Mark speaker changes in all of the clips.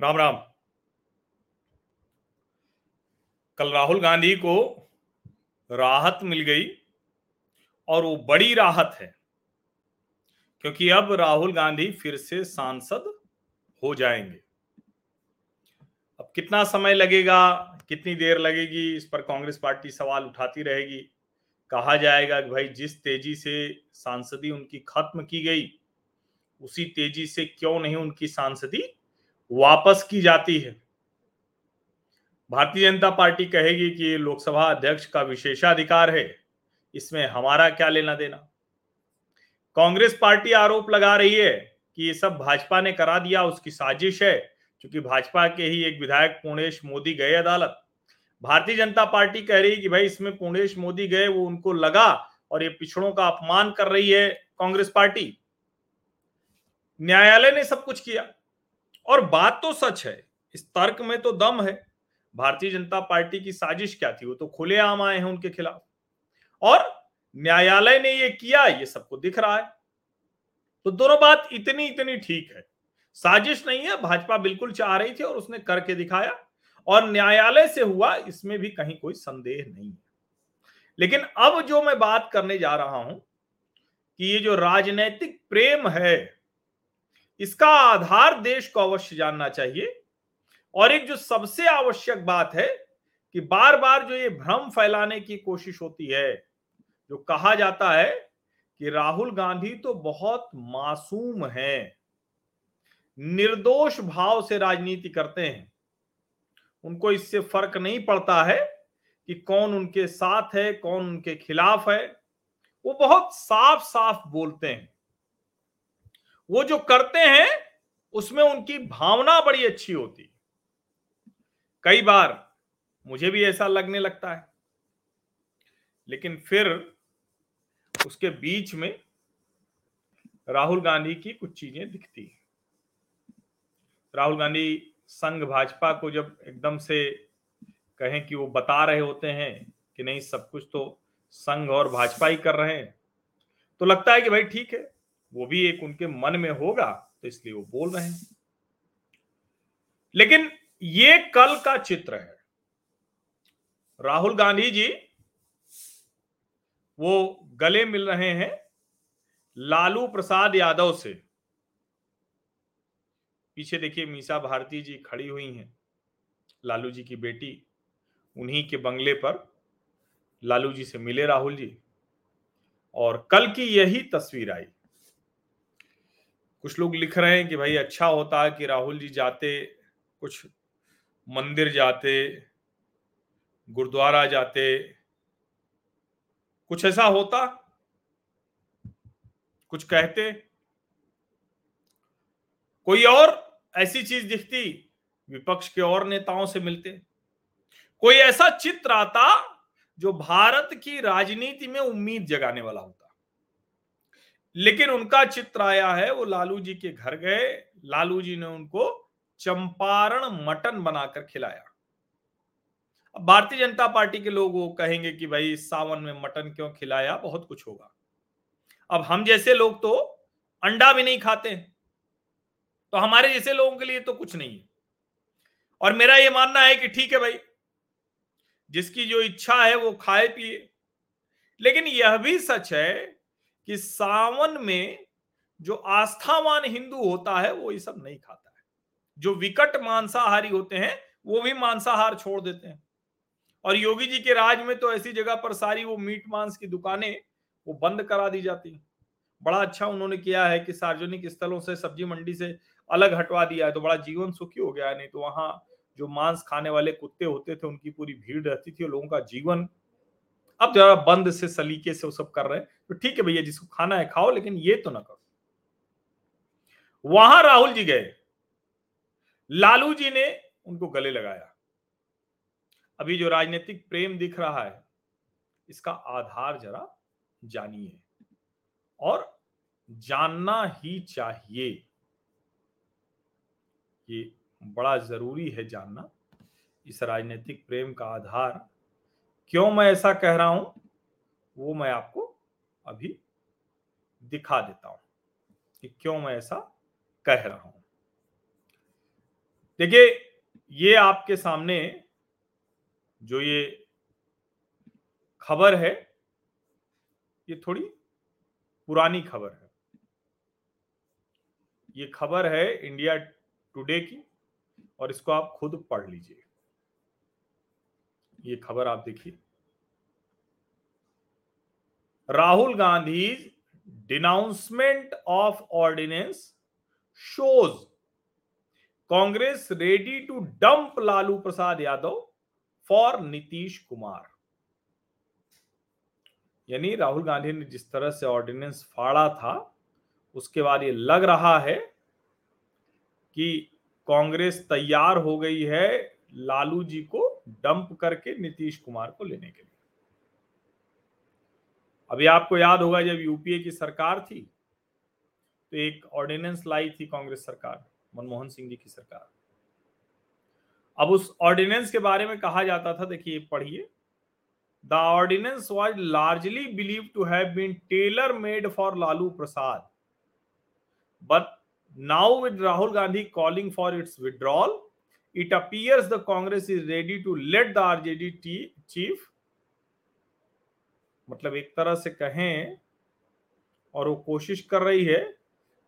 Speaker 1: राम राम। कल राहुल गांधी को राहत मिल गई और वो बड़ी राहत है, क्योंकि अब राहुल गांधी फिर से सांसद हो जाएँगे। अब कितना समय लगेगा? कितनी देर लगेगी? इस पर कांग्रेस पार्टी सवाल उठाती रहेगी। कहा जाएगा कि भाई जिस तेज़ी से सांसदी उनकी खत्म की गई, उसी तेज़ी से क्यों नहीं उनकी सांसदी वापस की जाती है? भारतीय जनता पार्टी कहेगी कि ये लोकसभा अध्यक्ष का विशेषाधिकार है। इसमें हमारा क्या लेना देना? कांग्रेस पार्टी आरोप लगा रही है कि ये सब भाजपा ने करा दिया, उसकी साजिश है। क्योंकि भाजपा के ही एक विधायक पूर्णेश मोदी गए अदालत। भारतीय जनता पार्टी कह रही कि भाई इसमें पूर्णेश मोदी गए, वो उनको लगा और ये पिछड़ों का अपमान कर रही है कांग्रेस पार्टी। न्यायालय ने सब कुछ किया। और बात तो सच है, इस तर्क में तो दम है। भारतीय जनता पार्टी की साजिश क्या थी? वो तो खुले आम आए हैं उनके खिलाफ। और न्यायालय ने ये किया, ये सबको दिख रहा है। तो दोनों बात इतनी इतनी ठीक है। साजिश नहीं है, भाजपा बिल्कुल चाह रही थी और उसने करके दिखाया और न्यायालय से हुआ, इसमें भी कहीं कोई संदेह नहीं है। लेकिन अब जो मैं बात करने जा रहा हूँ कि ये जो राजनैतिक प्रेम है, इसका आधार देश को अवश्य जानना चाहिए और एक जो सबसे आवश्यक बात है कि बार बार जो ये भ्रम फैलाने की कोशिश होती है, जो कहा जाता है कि राहुल गांधी तो बहुत मासूम हैं। निर्दोष भाव से राजनीति करते हैं। उनको इससे फ़र्क नहीं पड़ता है कि कौन उनके साथ है, कौन उनके खिलाफ है। वो बहुत साफ़ साफ़ बोलते हैं। वो जो करते हैं, उसमें उनकी भावना बड़ी अच्छी होती कई बार मुझे भी ऐसा लगने लगता है। लेकिन फिर उसके बीच में राहुल गांधी की कुछ चीज़ें दिखती हैं। राहुल गांधी संघ भाजपा को जब एकदम से कहें कि वो बता रहे होते हैं कि नहीं, सब कुछ तो संघ और भाजपा ही कर रहे हैं तो लगता है कि भाई ठीक है, वो भी एक उनके मन में होगा तो इसलिए वो बोल रहे हैं। लेकिन ये कल का चित्र है। राहुल गांधी जी, वो गले मिल रहे हैं लालू प्रसाद यादव से। पीछे देखिए मीसा भारती जी खड़ी हुई हैं, लालू जी की बेटी, उन्हीं के बंगले पर लालू जी से मिले राहुल जी, और कल की यही तस्वीर आई। कुछ लोग लिख रहे हैं कि भाई अच्छा होता कि राहुल जी जाते, कुछ मंदिर जाते, गुरुद्वारा जाते, कुछ ऐसा होता, कुछ कहते। कोई और ऐसी चीज़ दिखती, विपक्ष के और नेताओं से मिलते। कोई ऐसा चित्र आता जो भारत की राजनीति में उम्मीद जगाने वाला होता। लेकिन उनका चित्र आया है, वो लालू जी के घर गए, लालू जी ने उनको चंपारण मटन बनाकर खिलाया। अब भारतीय जनता पार्टी के लोग कहेंगे कि भाई, सावन में मटन क्यों खिलाया? बहुत कुछ होगा। अब हम जैसे लोग तो अंडा भी नहीं खाते तो हमारे जैसे लोगों के लिए तो कुछ नहीं है। और मेरा ये मानना है कि ठीक है भाई, जिसकी जो इच्छा है वो खाए पिए। लेकिन यह भी सच है कि सावन में जो आस्थावान हिंदू होता है, वो ये सब नहीं खाता है। जो विकट मांसाहारी होते हैं, वो भी मांसाहार छोड़ देते हैं। और योगी जी के राज में तो ऐसी जगह पर सारी वो मीट मांस की दुकानें, वो बंद करा दी जाती हैं। बड़ा अच्छा उन्होंने किया है कि सार्वजनिक स्थलों से, सब्ज़ी मंडी से अलग हटवा दिया है तो बड़ा जीवन सुखी हो गया। है नहीं तो वहाँ जो मांस खाने वाले कुत्ते होते थे, उनकी पूरी भीड़ रहती थी और लोगों का जीवन अब जरा बंद से, सलीके से वो सब कर रहे हैं। तो ठीक है भैया, जिसको खाना है खाओ, लेकिन ये तो ना करो। वहाँ राहुल जी गए। लालू जी ने उनको गले लगाया। अभी जो राजनीतिक प्रेम दिख रहा है, इसका आधार जरा जानिए। और जानना ही चाहिए। ये बड़ा ज़रूरी है जानना इस राजनीतिक प्रेम का आधार। क्यों मैं ऐसा कह रहा हूँ? वो मैं आपको अभी दिखा देता हूँ कि क्यों मैं ऐसा कह रहा हूँ। देखिए, ये आपके सामने जो ये खबर है, ये थोड़ी पुरानी खबर है। ये खबर है इंडिया टुडे की और इसको आप खुद पढ़ लीजिए। ये खबर आप देखिए। Rahul Gandhi denouncement of ordinance shows Congress ready to dump Lalu Prasad Yadav for Nitish Kumar. यानी राहुल गांधी ने जिस तरह से ऑर्डिनेंस फाड़ा था, उसके बाद ये लग रहा है कि कांग्रेस तैयार हो गई है लालू जी को डंप करके नीतीश कुमार को लेने के लिए। अभी आपको याद होगा जब यूपीए की सरकार थी तो एक ऑर्डिनेंस लाई थी कांग्रेस सरकार, मनमोहन सिंह जी की सरकार। अब उस ऑर्डिनेंस के बारे में कहा जाता था, देखिए पढ़िए। The ordinance was largely believe to have been tailor made for Lalu Prasad but now with Rahul Gandhi calling for its withdrawal it appears the Congress is ready to let the RJD chief मतलब एक तरह से कहें, और वो कोशिश कर रही है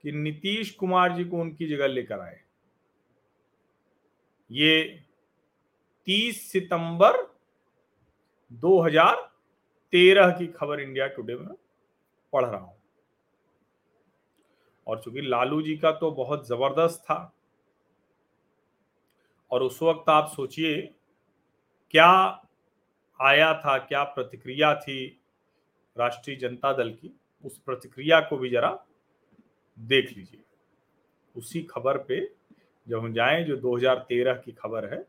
Speaker 1: कि नीतीश कुमार जी को उनकी जगह लेकर आए। ये 30 सितंबर 2013 की खबर इंडिया टुडे में पढ़ रहा हूँ। और चूँकि लालू जी का तो बहुत ज़बरदस्त था और उस वक्त आप सोचिए क्या आया था क्या प्रतिक्रिया थी राष्ट्रीय जनता दल की उस प्रतिक्रिया को भी जरा देख लीजिए। उसी खबर पे जब हम जाएँ जो 2013 की खबर है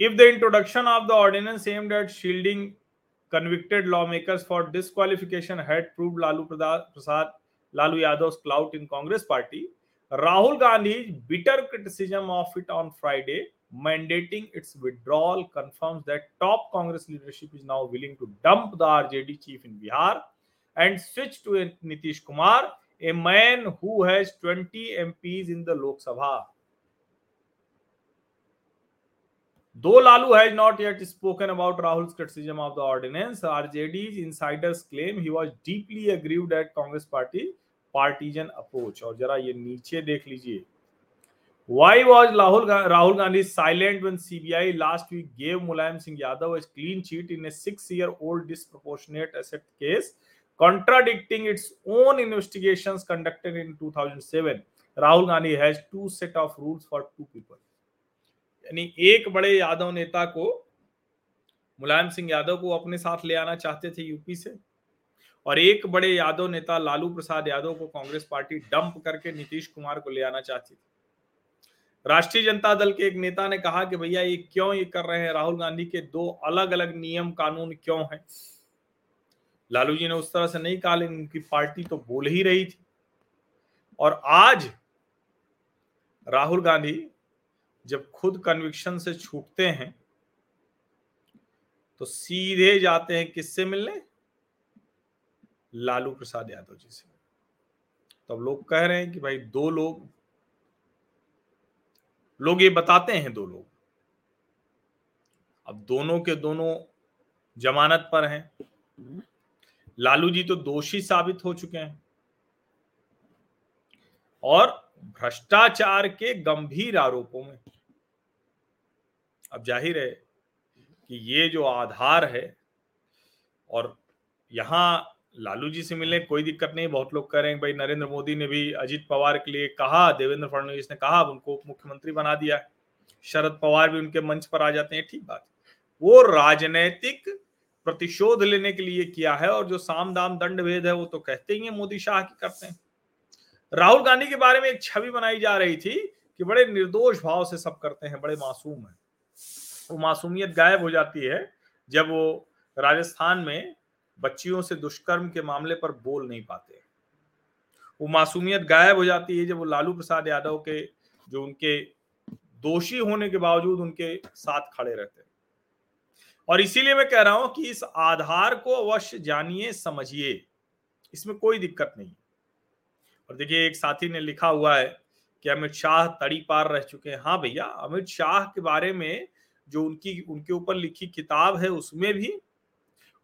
Speaker 1: if the introduction of the ordinance aimed at shielding convicted convicted lawmakers for disqualification had proved Lalu Prasad, Lalu Yadav's clout in Congress party. Rahul Gandhi's bitter criticism of it on Friday mandating its withdrawal confirms that top Congress leadership is now willing to dump the RJD chief in Bihar and switch to Nitish Kumar, a man who has 20 MPs in the Lok Sabha. Though Lalu has not yet spoken about Rahul's criticism of the ordinance, RJD's insiders claim he was deeply aggrieved at Congress party partisan approach और जरा ये नीचे देख लीजिए। Why was Rahul Rahul Gandhi silent when CBI last week gave Mulayam Singh Yadav is clean chit in a six year old disproportionate asset case contradicting its own investigation conducted in two thousand seven Rahul Gandhi has two set of rules for two people यानी एक बड़े यादव नेता को मुलायम सिंह यादव को अपने साथ ले आना चाहते थे यूपी से। और एक बड़े यादव नेता लालू प्रसाद यादव को कांग्रेस पार्टी डंप करके नीतीश कुमार को ले आना चाहती थी। राष्ट्रीय जनता दल के एक नेता ने कहा कि भैया, ये क्यों ये कर रहे हैं? राहुल गांधी के दो अलग अलग नियम कानून क्यों हैं? लालू जी ने उस तरह से नहीं कहा, लेकिन उनकी पार्टी तो बोल ही रही थी। और आज राहुल गांधी जब खुद कन्विक्शन से छूटते हैं तो सीधे जाते हैं किससे मिलने? लालू प्रसाद यादव जी से। तो अब लोग कह रहे हैं कि भाई दो लोग लोग ये बताते हैं दो लोग। अब दोनों के दोनों जमानत पर हैं। लालू जी तो दोषी साबित हो चुके हैं। और भ्रष्टाचार के गंभीर आरोपों में। अब ज़ाहिर है कि ये जो आधार है, और यहाँ लालू जी से मिलने, कोई दिक्कत नहीं, बहुत लोग कह रहे हैं, भाई, नरेंद्र मोदी ने भी अजीत पवार के लिए कहा, देवेंद्र फडणवीस ने कहा उनको मुख्यमंत्री बना दिया शरद पवार भी उनके मंच पर आ जाते हैं, ठीक बात। वो राजनैतिक प्रतिशोध लेने के लिए किया है और जो साम दाम दंड भेद है, वो तो कहते ही है मोदी शाह की करते हैं। राहुल गांधी के बारे में एक छवि बनाई जा रही थी कि बड़े निर्दोष भाव से सब करते हैं, बड़े मासूम है। वो मासूमियत गायब हो जाती है जब वो राजस्थान में बच्चियों से दुष्कर्म के मामले पर बोल नहीं पाते। वो मासूमियत गायब हो जाती है जब वो लालू प्रसाद यादव के, जो उनके दोषी होने के बावजूद उनके साथ खड़े रहते और इसीलिए मैं कह रहा हूँ कि इस आधार को अवश्य जानिए, समझिए। इसमें कोई दिक्कत नहीं। और देखिए, एक साथी ने लिखा हुआ है कि अमित शाह तड़ी पार रह चुके हैं। हाँ भैया, अमित शाह के बारे में जो उनकी, उनके ऊपर लिखी किताब है, उसमें भी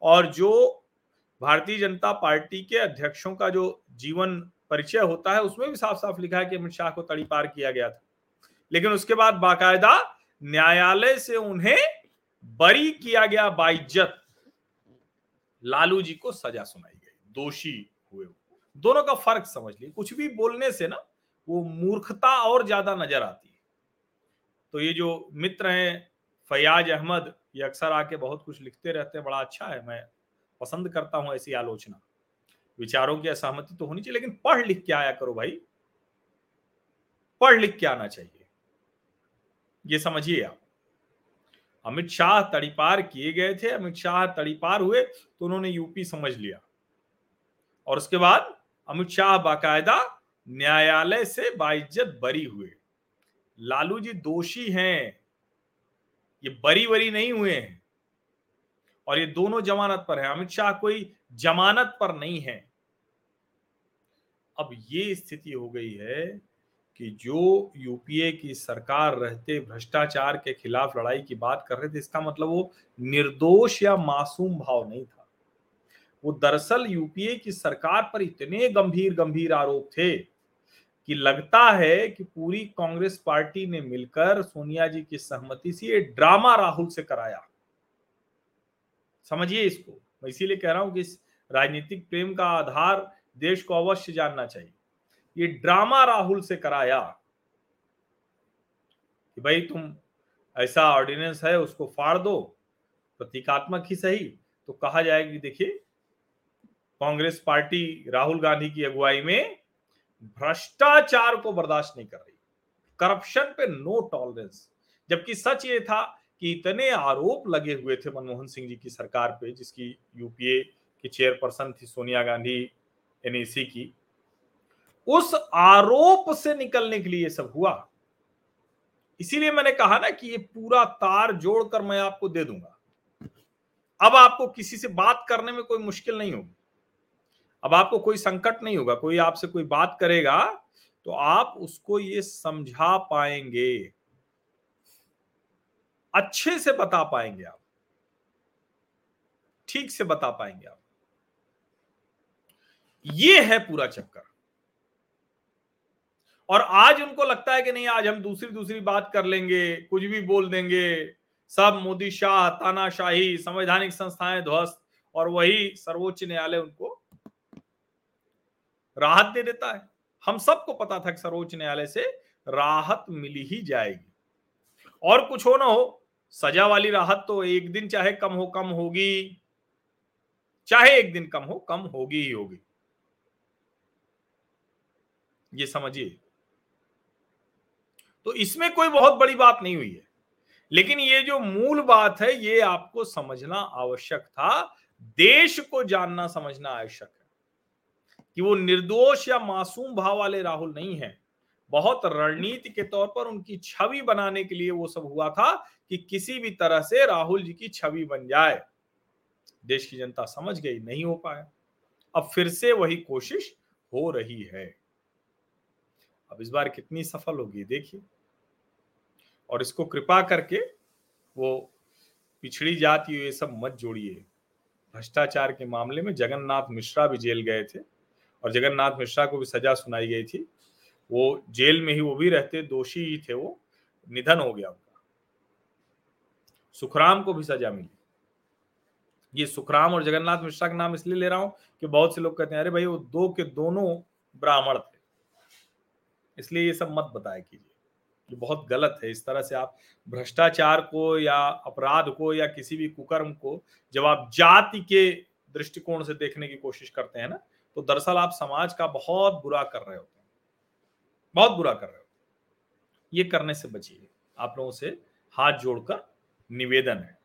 Speaker 1: और जो भारतीय जनता पार्टी के अध्यक्षों का जो जीवन परिचय होता है, उसमें भी साफ़ साफ़ लिखा है कि अमित शाह को तड़ी पार किया गया था। लेकिन उसके बाद बाकायदा न्यायालय से उन्हें बरी किया गया बाइज्जत। लालू जी को सजा सुनाई गई, दोषी हुए दोनों का फ़र्क समझ लिए कुछ भी बोलने से ना, वो मूर्खता और ज़्यादा नज़र आती है। तो ये जो मित्र हैं, फयाज अहमद, ये अक्सर आके बहुत कुछ लिखते रहते हैं, बड़ा अच्छा है, मैं पसंद करता हूँ ऐसी आलोचना। विचारों की असहमति तो होनी चाहिए, लेकिन पढ़ लिख के आया करो भाई। पढ़ लिख के आना चाहिए। ये समझिए आप। अमित शाह तड़ीपार किए गए थे, अमित शाह तड़ीपार हुए तो उन्होंने यूपी समझ लिया। और उसके बाद अमित शाह बाकायदा न्यायालय से बाइज्जत बरी हुए। लालू जी दोषी हैं। ये बरी बरी नहीं हुए हैं। और ये दोनों जमानत पर है। अमित शाह कोई जमानत पर नहीं है। अब ये स्थिति हो गई है कि जो यूपीए की सरकार रहते भ्रष्टाचार के खिलाफ लड़ाई की बात कर रहे थे, इसका मतलब वो निर्दोष या मासूम भाव नहीं था। वो दरअसल यूपीए की सरकार पर इतने गंभीर गंभीर आरोप थे कि लगता है कि पूरी कांग्रेस पार्टी ने मिलकर सोनिया जी की सहमति से ये ड्रामा राहुल से कराया। समझिए इसको। मैं इसीलिए कह रहा हूँ कि इस राजनीतिक प्रेम का आधार देश को अवश्य जानना चाहिए। ये ड्रामा राहुल से कराया कि भाई तुम ऐसा ऑर्डिनेंस है, उसको फाड़ दो, प्रतीकात्मक ही सही। तो कहा जाएगी, देखिए, कांग्रेस पार्टी राहुल गांधी की अगुवाई में भ्रष्टाचार को बर्दाश्त नहीं कर रही। करप्शन पे नो टॉलरेंस। जबकि सच ये था कि इतने आरोप लगे हुए थे मनमोहन सिंह जी की सरकार पे, जिसकी यूपीए की चेयरपर्सन थी सोनिया गांधी एनएसी की। उस आरोप से निकलने के लिए सब हुआ। इसीलिए मैंने कहा ना कि ये पूरा तार जोड़कर मैं आपको दे दूँगा। अब आपको किसी से बात करने में कोई मुश्किल नहीं होगी। अब आपको कोई संकट नहीं होगा, कोई आपसे कोई बात करेगा तो आप उसको ये समझा पाएँगे। अच्छे से बता पाएँगे आप। ठीक से बता पाएँगे आप। ये है पूरा चक्कर। और आज उनको लगता है कि नहीं, आज हम दूसरी दूसरी बात कर लेंगे, कुछ भी बोल देंगे, सब मोदी शाह, तानाशाही, संवैधानिक संस्थाएँ ध्वस्त, और वही सर्वोच्च न्यायालय उनको राहत दे देता है। हम सबको पता था कि सर्वोच्च न्यायालय से राहत मिली ही जाएगी। और कुछ हो ना हो सजा वाली राहत तो एक दिन चाहे कम हो कम होगी, चाहे एक दिन कम हो कम होगी ही होगी। ये समझिए। तो इसमें कोई बहुत बड़ी बात नहीं हुई है, लेकिन ये जो मूल बात है, ये आपको समझना आवश्यक था, देश को जानना समझना आवश्यक है, कि वो निर्दोष या मासूम भाव वाले राहुल नहीं है। बहुत रणनीति के तौर पर उनकी छवि बनाने के लिए वो सब हुआ था कि किसी भी तरह से राहुल जी की छवि बन जाए। देश की जनता समझ गई, नहीं हो पाया। अब फिर से वही कोशिश हो रही है। अब इस बार कितनी सफल होगी, देखिए। और इसको कृपा करके वो पिछड़ी जाति ये सब मत जोड़िए। भ्रष्टाचार के मामले में जगन्नाथ मिश्रा भी जेल गए थे और जगन्नाथ मिश्रा को भी सजा सुनाई गई थी। वो जेल में ही वो भी रहते, दोषी ही थे वो। निधन हो गया उनका। सुखराम को भी सजा मिली। ये सुखराम और जगन्नाथ मिश्रा का नाम इसलिए ले रहा हूँ कि बहुत से लोग कहते हैं, अरे भाई, वो दो के दोनों ब्राह्मण थे। इसलिए ये सब मत बताया कीजिए। ये बहुत गलत है। इस तरह से आप भ्रष्टाचार को या अपराध को या किसी भी कुकर्म को जब आप जाति के दृष्टिकोण से देखने की कोशिश करते हैं ना तो दरअसल आप समाज का बहुत बुरा कर रहे होते हैं। बहुत बुरा कर रहे होते हैं। ये करने से बचिए। आप लोगों से हाथ जोड़कर निवेदन है।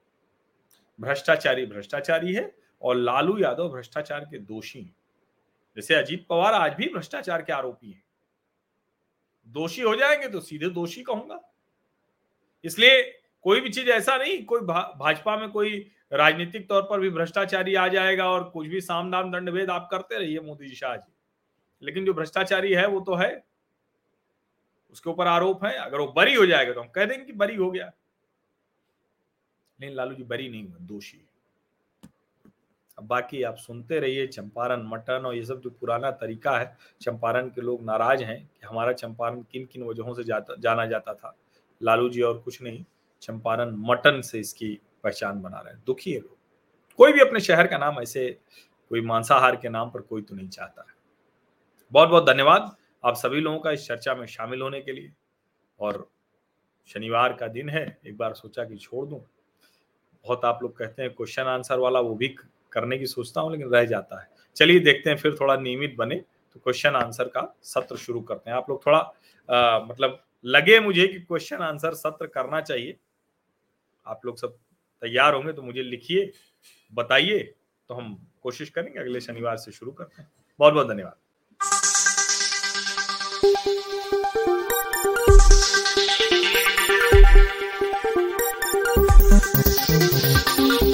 Speaker 1: भ्रष्टाचारी भ्रष्टाचारी है और लालू यादव भ्रष्टाचार के दोषी हैं। जैसे अजीत पवार आज भी भ्रष्टाचार के आरोपी हैं। दोषी हो जाएँगे तो सीधे दोषी कहूँगा। इसलिए कोई भी चीज़ ऐसा नहीं कोई भा, भाजपा में कोई राजनीतिक तौर पर भी भ्रष्टाचारी आ जाएगा और कुछ भी साम दाम दंड भेद आप करते रहिए मोदी जी शाह जी। लेकिन जो भ्रष्टाचारी है वो तो है। उसके ऊपर आरोप है। अगर वो बरी हो जाएगा तो हम कह देंगे कि बरी हो गया। लेकिन लालू जी बरी नहीं हुए दोषी। अब बाकी आप सुनते रहिए चंपारण मटन और ये सब जो पुराना तरीका है, चंपारण के लोग नाराज़ हैं कि हमारा चंपारण किन किन वजहों से जाता, जाना जाता था। लालू जी और कुछ नहीं, चंपारण मटन से इसकी पहचान बना रहे हैं। दुखी है लोग। कोई भी अपने शहर का नाम, ऐसे कोई मांसाहार के नाम पर कोई तो नहीं चाहता है। बहुत बहुत धन्यवाद आप सभी लोगों का इस चर्चा में शामिल होने के लिए। और शनिवार का दिन है, एक बार सोचा कि छोड़ दूँ। बहुत आप लोग कहते हैं क्वेश्चन आंसर वाला वो भी करने की सोचता हूँ लेकिन रह जाता है। चलिए देखते हैं फिर थोड़ा नियमित बने तो क्वेश्चन आंसर का सत्र शुरू करते हैं। आप लोग थोड़ा आ, मतलब लगे मुझे कि क्वेश्चन आंसर सत्र करना चाहिए। आप लोग सब तैयार होंगे तो मुझे लिखिए बताइए तो हम कोशिश करेंगे अगले शनिवार से शुरू करते हैं। बहुत बहुत धन्यवाद।